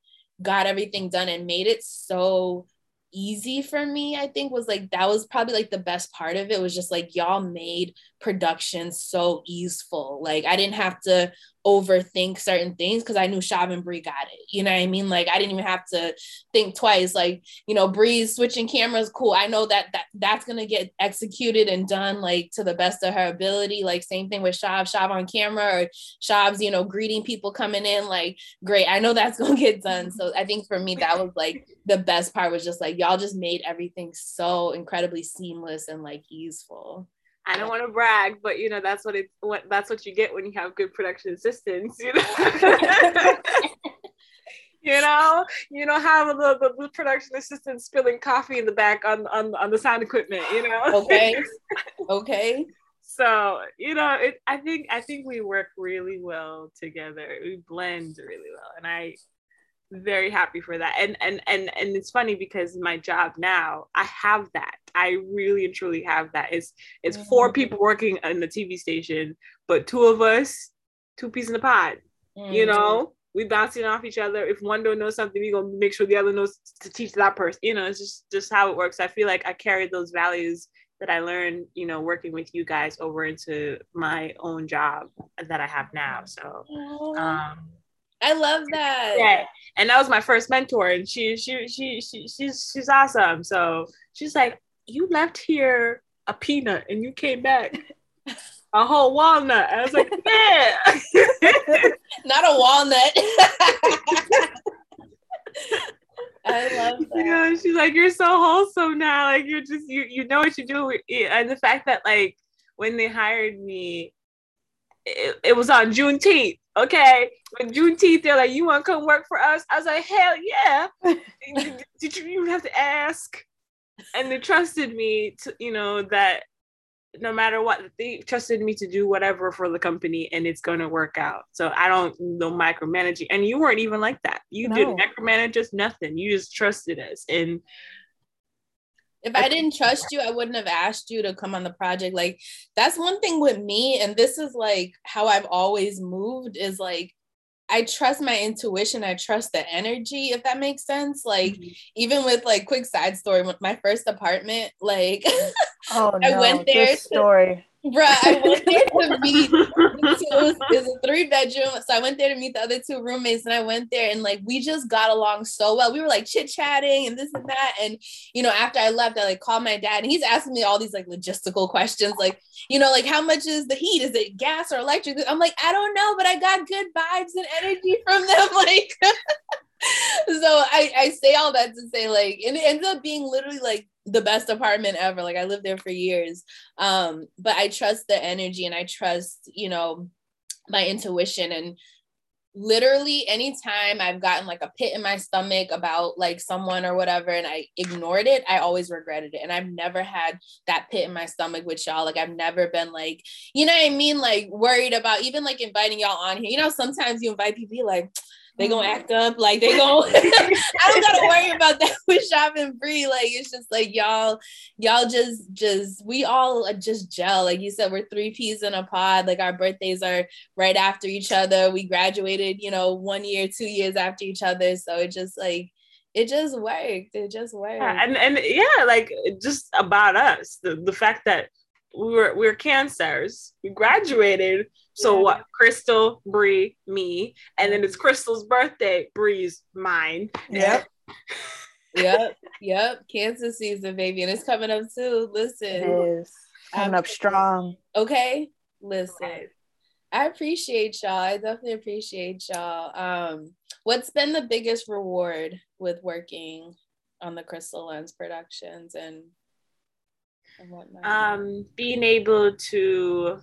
got everything done and made it so easy for me i think was like that was probably like the best part of it was just like y'all made production so easeful. Like I didn't have to overthink certain things because I knew Shav and Bre got it. You know what I mean? Like I didn't even have to think twice. Like, you know, Bre's switching cameras, cool. I know that that that's gonna get executed and done like to the best of her ability. Like same thing with Shav, Shav on camera or Shav's, you know, greeting people coming in. Like, great. I know that's gonna get done. So I think for me that was like the best part was just like y'all just made everything so incredibly seamless and like easeful. I don't want to brag, but you know that's what it what that's what you get when you have good production assistants. You know, you know, you don't have the, the, the, production assistant spilling coffee in the back on on on the sound equipment. You know. Okay. okay. So you know, it, I think I think we work really well together. We blend really well, and I very happy for that and and and and it's funny because my job now i have that i really and truly have that it's it's mm-hmm. four people working in the tv station but two of us two peas in the pod mm-hmm. you know we bouncing off each other if one don't know something we gonna make sure the other knows to teach that person you know it's just just how it works i feel like i carry those values that i learned you know working with you guys over into my own job that i have now so um I love that. Yeah. And that was my first mentor. And she she she she she's she's awesome. So she's like, You left here a peanut and you came back a whole walnut. I was like, Yeah. Not a walnut. I love that. You know, she's like, You're so wholesome now. Like you're just you you know what you do. And the fact that like when they hired me, it, it was on Juneteenth. Okay, when Juneteenth, they're like, "You want to come work for us?" I was like, "Hell yeah!" Did you even have to ask? And they trusted me to, you know, that no matter what, they trusted me to do whatever for the company, and it's going to work out. So I don't know micromanaging, and you weren't even like that. You no. didn't micromanage us, nothing. You just trusted us, and if I didn't trust you, I wouldn't have asked you to come on the project. Like that's one thing with me, and this is like how I've always moved is like I trust my intuition. I trust the energy, if that makes sense. Like mm-hmm. even with like quick side story, with my first apartment, like oh no, I went there. To, story. Bruh, I went there to meet. it, was, it was a three bedroom, so I went there to meet the other two roommates, and I went there, and like we just got along so well. We were like chit chatting and this and that, and you know, after I left, I like called my dad, and he's asking me all these like logistical questions, like you know, like how much is the heat? Is it gas or electric? I'm like, I don't know, but I got good vibes and energy from them, like. so I, I say all that to say like and it ends up being literally like the best apartment ever like i lived there for years um but i trust the energy and i trust you know my intuition and literally anytime I've gotten like a pit in my stomach about like someone or whatever and I ignored it, I always regretted it. And I've never had that pit in my stomach with y'all. Like I've never been like, you know what I mean? Like worried about even like inviting y'all on here. You know, sometimes you invite people like, they gonna mm-hmm. act up like they gonna I don't gotta worry about that with Shav and Bre Like it's just like y'all, y'all just just we all just gel. Like you said, we're three peas in a pod. Like our birthdays are right after each other. We graduated, you know, one year, two years after each other. So it just like it just worked. It just worked. Yeah, and and yeah, like just about us. The the fact that we were we are cancers. We graduated so yeah. what? Crystal, Bre, me, and then it's Crystal's birthday. Bre's mine. Yep. yep. Yep. Cancer season, baby, and it's coming up too. Listen, it is coming up strong. Okay. Listen. I appreciate y'all. I definitely appreciate y'all. Um, what's been the biggest reward with working on the Crystal Lens Productions and and whatnot? Um, being able to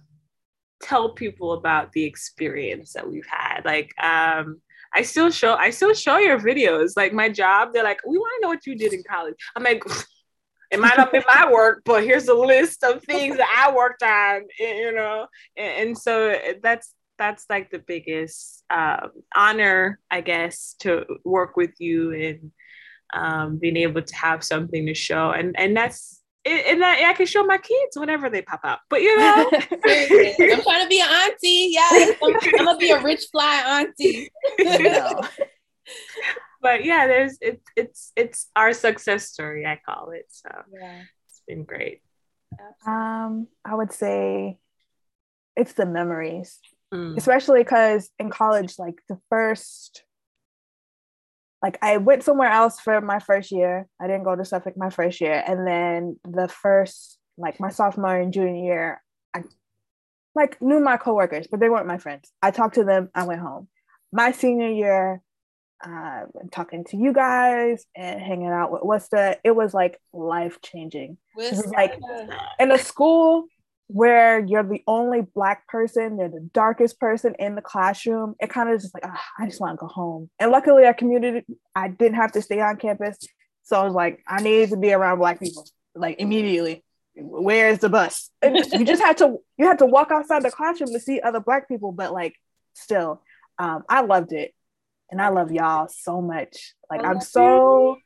tell people about the experience that we've had. Like, um, I still show I still show your videos. Like my job, they're like, we want to know what you did in college. I'm like, it might not be my work, but here's a list of things that I worked on, you know. And, and so that's that's like the biggest um, honor, I guess, to work with you and um, being able to have something to show. And and that's and I, I, can show my kids whenever they pop up. But you know, I'm trying to be an auntie. Yeah, I'm, I'm gonna be a rich fly auntie. but yeah, there's it's it's it's our success story. I call it. So yeah, it's been great. Um, I would say it's the memories, Mm. especially because in college, like the first, like I went somewhere else for my first year. I didn't go to Suffolk my first year, and then the first, like my sophomore and junior year, I like knew my coworkers, but they weren't my friends. I talked to them. I went home. My senior year, uh, talking to you guys and hanging out with Westa, it was like life changing. With This is like in a school where you're the only black person, they're the darkest person in the classroom. It kind of just like, ah, I just want to go home. And luckily, I commuted. I didn't have to stay on campus, so I was like, I need to be around black people like immediately. Where is the bus? And you just had to you had to walk outside the classroom to see other black people, but like still, um, I loved it, and I love y'all so much. Like I I'm so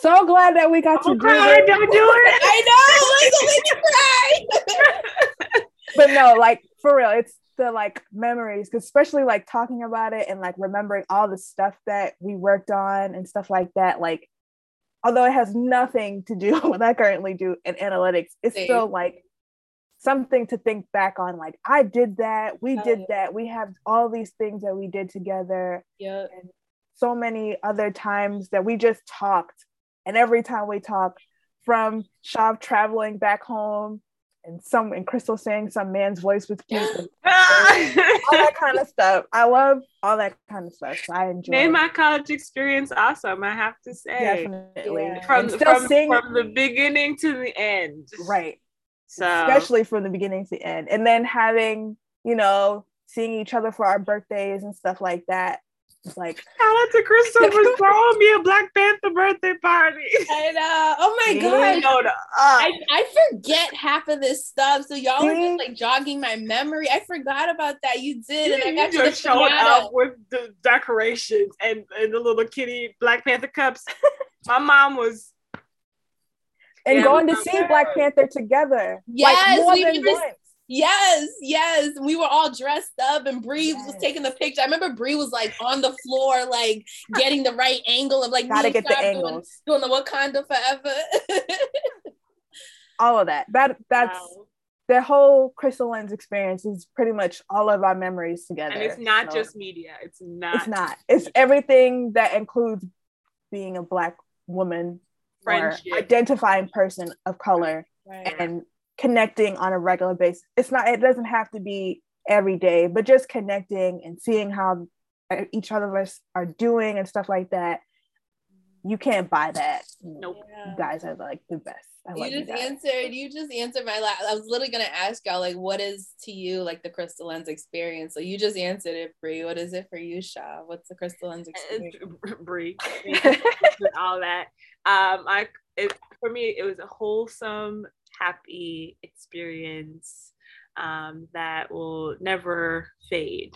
so glad that we got to Don't do cry, this. don't do it. I know, like, make me cry. but no, like for real, it's the like memories, 'cause especially like talking about it and like remembering all the stuff that we worked on and stuff like that. Like, although it has nothing to do with what I currently do in analytics, it's Same. still like something to think back on. Like, I did that, we Hell did yeah. that, we have all these things that we did together, Yep. so many other times that we just talked. And every time we talk, from Shav traveling back home and some and Crystal saying some man's voice was cute all that kind of stuff. I love all that kind of stuff. So I enjoy Made it. my college experience awesome, I have to say. definitely Yeah. From, And from, seeing from the beginning to the end. right, So especially from the beginning to the end, and then having you know seeing each other for our birthdays and stuff like that. It's like shout out to Christopher for throwing me a Black Panther birthday party. I know. Oh my god. Showed up. I, I forget half of this stuff. So y'all were just mm-hmm. like jogging my memory. I forgot about that. You did, and I you got you, just the showed up with the decorations and, and the little kitty Black Panther cups. My mom was and Yeah, going to see Black Panther together. Yes, like more we than remember- once. Yes, yes. We were all dressed up and Bre was taking the picture. I remember Bre was like on the floor, like getting the right angle of like Gotta get the Shav doing, angles. doing the Wakanda forever. All of that. That that's wow. the whole Crystal Lens experience is pretty much all of our memories together. and it's not So just media. It's not. it's not. It's everything that includes being a black woman or identifying person of color right. and connecting on a regular basis. It's not. It doesn't have to be every day, but just connecting and seeing how uh, each other of us are doing and stuff like that. You can't buy that. Nope. Yeah. You guys are like the best. I You you just guys. answered. You just answered my last. I was literally gonna ask y'all like, what is to you like the crystal lens experience? So you just answered it, Bre. What is it for you, Shav? What's the crystal lens experience? Bre, all that. Um, I it, for me it was a wholesome, happy experience um, that will never fade,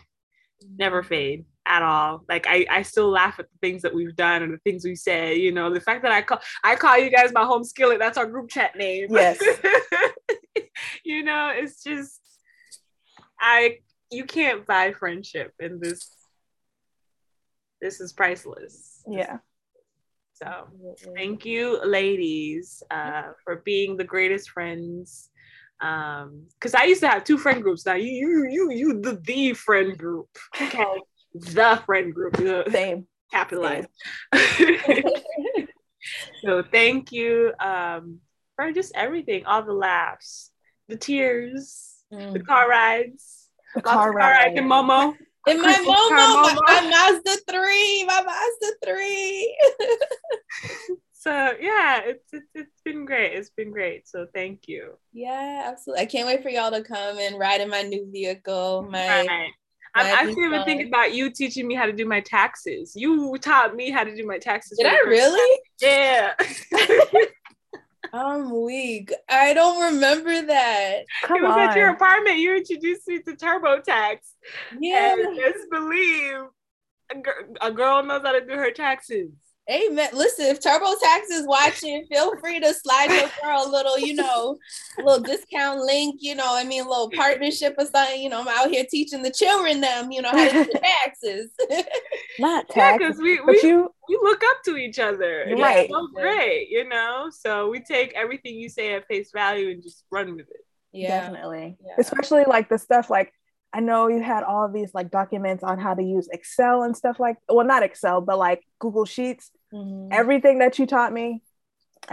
never fade at all. Like I, I still laugh at the things that we've done and the things we said. You know, the fact that I call I call you guys my home skillet. That's our group chat name. Yes. you know, it's just I you can't buy friendship in this. This is priceless. Yeah. So thank you, ladies, uh, for being the greatest friends. Um, because I used to have two friend groups. Now you, you, you, you, the the friend group. Okay, the friend group. The Same. capitalized. so thank you um for just everything, all the laughs, the tears, the Mm. car rides, The car car rides ride. Momo. In my Momo, my, Mazda 3, my Mazda 3. So yeah, it's, it's it's been great. It's been great. So thank you. yeah, absolutely. I can't wait for y'all to come and ride in my new vehicle. My Right. I'm actually even thinking about you teaching me how to do my taxes. You taught me how to do my taxes. did I really? time. Yeah. I'm weak. I don't remember that. Come it was at your apartment. You introduced me to TurboTax. Yeah. And just believe a, gir- a girl knows how to do her taxes. Amen. Listen, if TurboTax is watching, feel free to slide your girl a little, you know, little discount link, you know, I mean, a little partnership or something. You know, I'm out here teaching the children them, you know, how to do taxes. Not Yeah, because we, we, you we look up to each other. Right. It's so great, you know? So we take everything you say at face value and just run with it. Yeah. Definitely. Yeah. Especially like the stuff like I know you had all of these like documents on how to use Excel and stuff like well not Excel but like Google Sheets. Mm-hmm. Everything that you taught me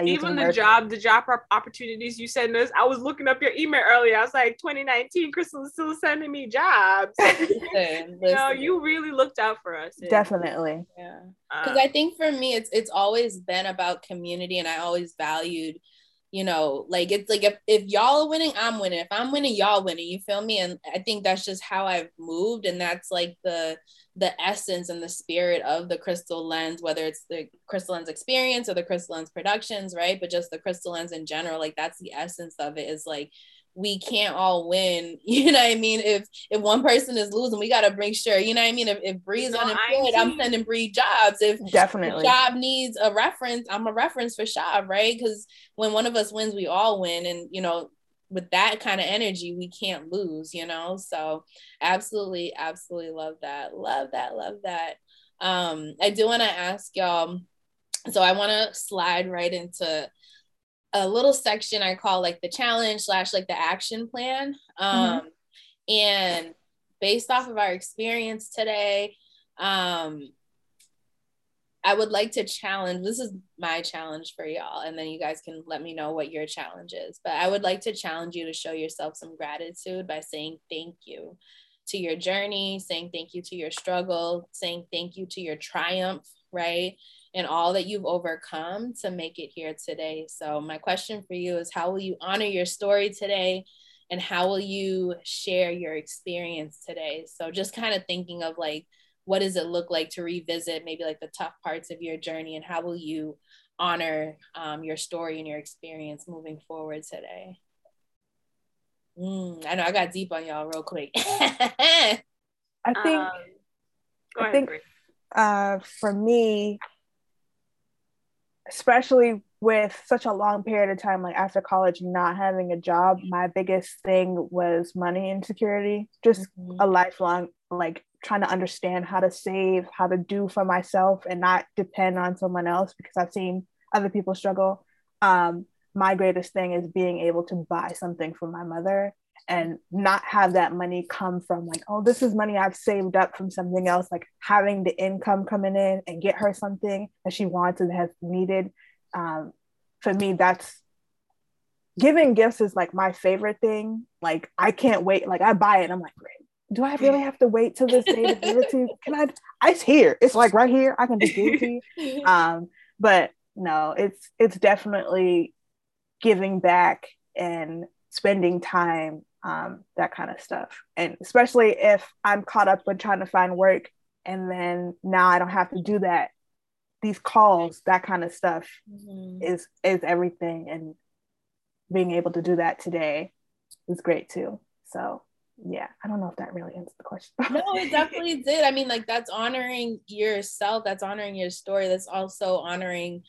even the job, the job opportunities you send us. I was looking up your email earlier. I was like, 2019, Crystal is still sending me jobs. listen, listen. You you really looked out for us. Definitely. Yeah. Because um, I think for me, it's it's always been about community, and I always valued you know like it's like if, if y'all are winning i'm winning if i'm winning y'all winning you feel me and i think that's just how i've moved and that's like the the essence and the spirit of the crystal lens whether it's the crystal lens experience or the crystal lens productions right but just the crystal lens in general like that's the essence of it is like we can't all win. You know what I mean? If if one person is losing, we gotta make sure, you know what I mean? If, if Bre's no, unemployed, I'm sending Bre jobs. If definitely job needs a reference, I'm a reference for Shav, right? Because when one of us wins, we all win. And you know, with that kind of energy, we can't lose, you know. So absolutely, absolutely love that. Love that, love that. Um, I do want to ask y'all. So I want to slide right into a little section I call like the challenge slash like the action plan. Um, mm-hmm. And based off of our experience today, um, I would like to challenge. This is my challenge for y'all, and then you guys can let me know what your challenge is. But I would like to challenge you to show yourself some gratitude by saying thank you to your journey, saying thank you to your struggle, saying thank you to your triumph, right? and all that you've overcome to make it here today. So, my question for you is how will you honor your story today? And how will you share your experience today? So, just kind of thinking of like, what does it look like to revisit maybe like the tough parts of your journey, and how will you honor um, your story and your experience moving forward today? Mm, I know I got deep on y'all real quick. I think, um, I think uh, for me, especially with such a long period of time, like after college, not having a job, my biggest thing was money insecurity, just mm-hmm. a lifelong, like trying to understand how to save, how to do for myself and not depend on someone else because I've seen other people struggle. Um, my greatest thing is being able to buy something for my mother and not have that money come from like oh this is money i've saved up from something else like having the income coming in and get her something that she wants and has needed. Um, for me that's giving gifts is like my favorite thing. Like i can't wait. Like i buy it i'm like great do i really have to wait till this day to give it to you can i it's here it's like right here i can just give it to you um but no it's it's definitely giving back and spending time um, that kind of stuff. And especially if I'm caught up with trying to find work and then now I don't have to do that. These calls, that kind of stuff mm-hmm. is is everything. And being able to do that today is great too. So yeah, I don't know if that really answers the question. no, it definitely did. I mean, like that's honoring yourself, that's honoring your story, that's also honoring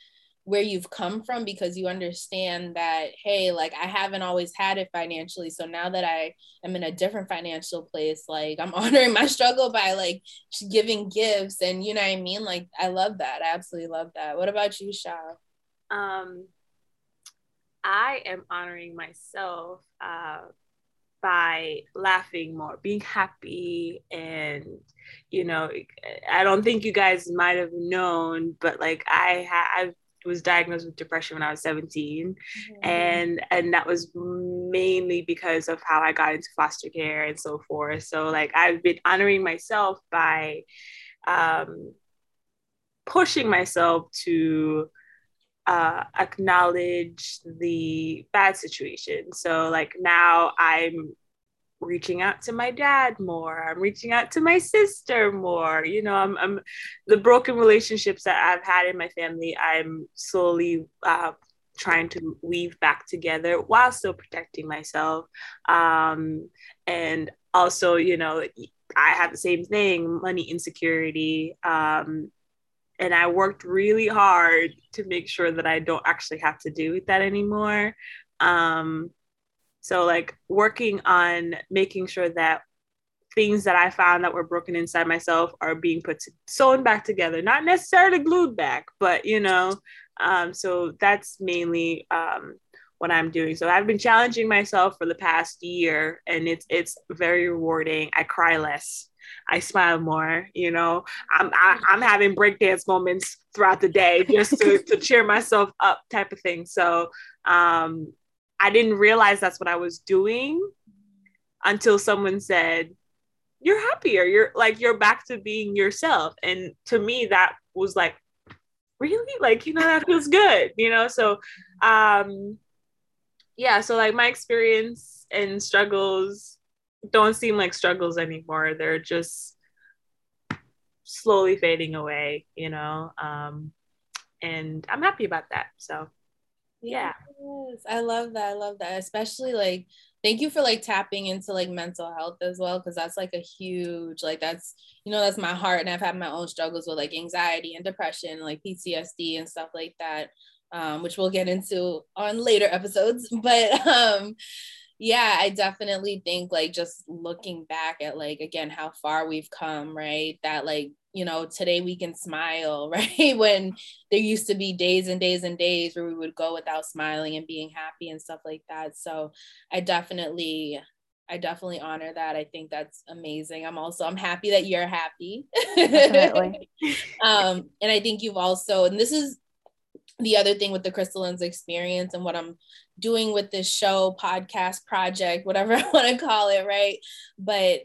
where you've come from because you understand that hey like i haven't always had it financially so now that i am in a different financial place like i'm honoring my struggle by like giving gifts and you know what i mean like i love that i absolutely love that what about you Shav? um i am honoring myself uh by laughing more, being happy. And, you know, I don't think you guys might have known, but like I have was diagnosed with depression when I was 17 mm-hmm. and and that was mainly because of how I got into foster care and so forth so like I've been honoring myself by um, pushing myself to uh, acknowledge the bad situation. So like now I'm reaching out to my dad more. I'm reaching out to my sister more. You know i'm, I'm the broken relationships that i've had in my family i'm slowly uh, trying to weave back together while still protecting myself. Um, and also you know i have the same thing money insecurity. Um, and i worked really hard to make sure that i don't actually have to with that anymore um, so, like working on making sure that things that I found that were broken inside myself are being put sewn back together, not necessarily glued back, but you know, um, so that's mainly um, what I'm doing. So I've been challenging myself for the past year and it's it's very rewarding. I cry less. I smile more, you know. I'm I, am i am having breakdance moments throughout the day just to, to cheer myself up type of thing. So um I didn't realize that's what I was doing until someone said, You're happier. You're like you're back to being yourself. And to me that was like really like you know that feels good you know so um yeah, so like my experience and struggles don't seem like struggles anymore. They're just slowly fading away, you know. Um, and I'm happy about that. So yeah. Yes, I love that. I love that. Especially like thank you for like tapping into like mental health as well because that's like a huge like that's you know that's my heart and I've had my own struggles with like anxiety and depression like PTSD and stuff like that um, which we'll get into on later episodes. But um, yeah, I definitely think like just looking back at like again how far we've come, right? That like you know today we can smile, right? when there used to be days and days and days where we would go without smiling and being happy and stuff like that. So I definitely I definitely honor that. I think that's amazing. I'm also I'm happy that you're happy. Um, and I think you've also, and this is the other thing with the Crystal Lens experience and what I'm doing with this show, podcast, project, whatever I want to call it, right? But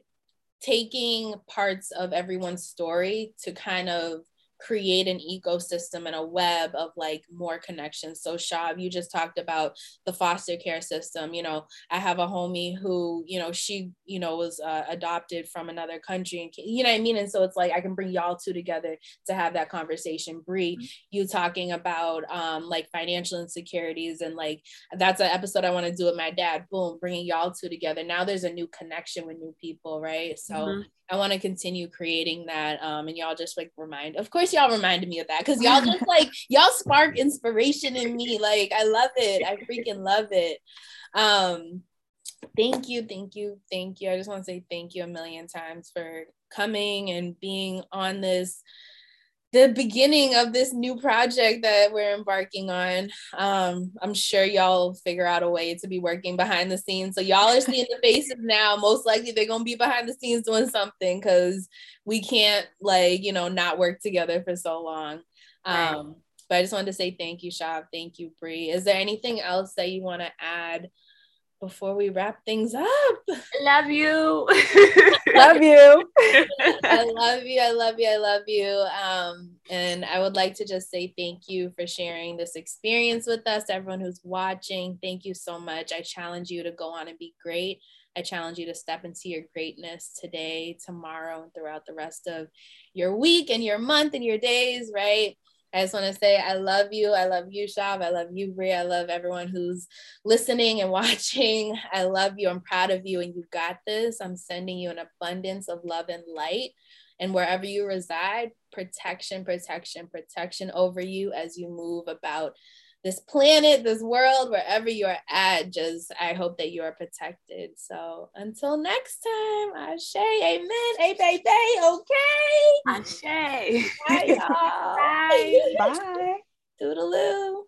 taking parts of everyone's story to kind of create an ecosystem and a web of like more connections. So Shav, you just talked about the foster care system. You know, I have a homie who, you know, she, you know, was uh, adopted from another country and you know what I mean? And so it's like, I can bring y'all two together to have that conversation. Bre, mm-hmm. you talking about um, like financial insecurities and like, that's an episode I want to do with my dad. Boom, bringing y'all two together. Now there's a new connection with new people, right? So mm-hmm. I want to continue creating that. Um, and y'all just like remind, of course, y'all reminded me of that because y'all just like y'all spark inspiration in me. Like I love it. I freaking love it. Um, thank you, thank you, thank you. I just want to say thank you a million times for coming and being on this the beginning of this new project that we're embarking on. Um, I'm sure y'all figure out a way to be working behind the scenes. So y'all are seeing the faces now. Most likely they're gonna be behind the scenes doing something because we can't like you know not work together for so long. Um, but I just wanted to say thank you, Shav. Thank you, Bre. Is there anything else that you want to add before we wrap things up. Love you. love you. I love you. I love you. I love you. Um, and I would like to just say thank you for sharing this experience with us, everyone who's watching. Thank you so much. I challenge you to go on and be great. I challenge you to step into your greatness today, tomorrow, and throughout the rest of your week and your month and your days, right? I just want to say I love you. I love you, Shav. I love you, Bre. I love everyone who's listening and watching. I love you. I'm proud of you, and you got this. I'm sending you an abundance of love and light. And wherever you reside, protection, protection, protection over you as you move about this planet, this world, wherever you're at, just I hope that you are protected. So until next time, Ashe, amen, a baby, okay. Ashe. Bye, y'all. Bye. Bye. Toodaloo.